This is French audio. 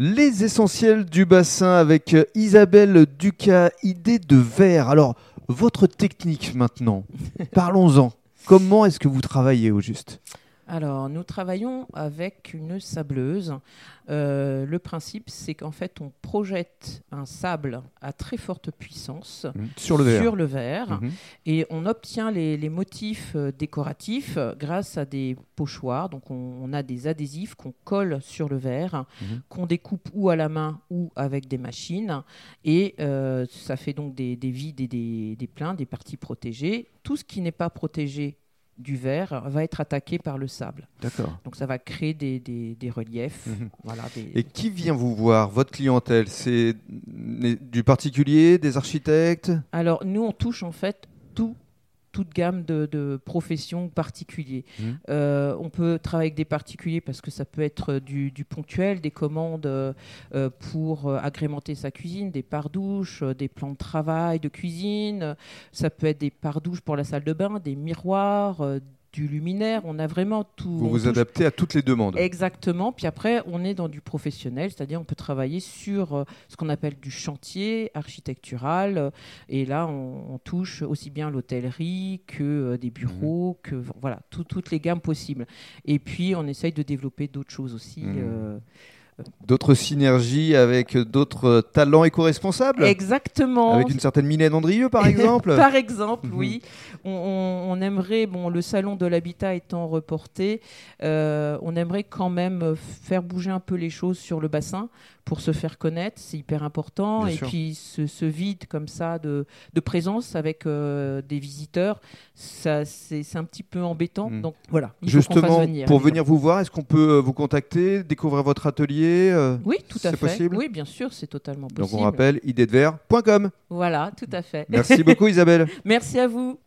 Les essentiels du bassin avec euh, Isabelle Ducas, idée de verre. Alors, votre technique maintenant, parlons-en. Comment est-ce que vous travaillez au juste? Alors, nous travaillons avec une sableuse. Euh, le principe, c'est qu'en fait, on projette un sable à très forte puissance Mmh. Sur le verre. sur le verre Mhm. et on obtient les, les motifs euh, décoratifs euh, grâce à des pochoirs. Donc, on, on a des adhésifs qu'on colle sur le verre, Mhm. qu'on découpe ou à la main ou avec des machines. Et euh, ça fait donc des, des vides et des, des pleins, des parties protégées. Tout ce qui n'est pas protégé du verre va être attaqué par le sable. D'accord. Donc ça va créer des, des- des reliefs. Mhm. Voilà, des- Et qui vient vous voir Votre clientèle, c'est du particulier, des architectes? Alors nous, on touche en fait tout, toute gamme de, de professions particuliers. Mhm. Euh, on peut travailler avec des particuliers parce que ça peut être du, du ponctuel, des commandes euh, pour euh, agrémenter sa cuisine, des pardouches, des plans de travail de cuisine. Ça peut être des pardouches pour la salle de bain, des miroirs, du luminaire. On a vraiment tout. Vous vous touche adaptez à toutes les demandes. Exactement. Puis après, on est dans du professionnel, c'est-à-dire on peut travailler sur euh, ce qu'on appelle du chantier architectural. euh, et là, on, on touche aussi bien l'hôtellerie que euh, des bureaux, que voilà, tout- toutes les gammes possibles. Et puis, on essaye de développer d'autres choses aussi. Mhm. euh, D'autres synergies avec d'autres talents éco-responsables Exactement. Avec une certaine Mylène Andrieux, par exemple Par exemple, Mhm. oui. On, on- aimerait, bon, le salon de l'habitat étant reporté, euh, on aimerait quand même faire bouger un peu les choses sur le bassin pour se faire connaître, c'est hyper important. Bien et sûr. puis ce, ce vide comme ça de, de présence avec euh, des visiteurs, ça c'est un petit peu embêtant. Mhm. Donc voilà, il faut Justement, venir. pour venir vous voir, est-ce qu'on peut vous contacter, découvrir votre atelier euh, Oui, tout à c'est fait. possible? Oui, bien sûr, c'est totalement Donc possible. on rappelle idéedevers.com. Voilà, tout à fait. Merci beaucoup Isabelle. Merci à vous.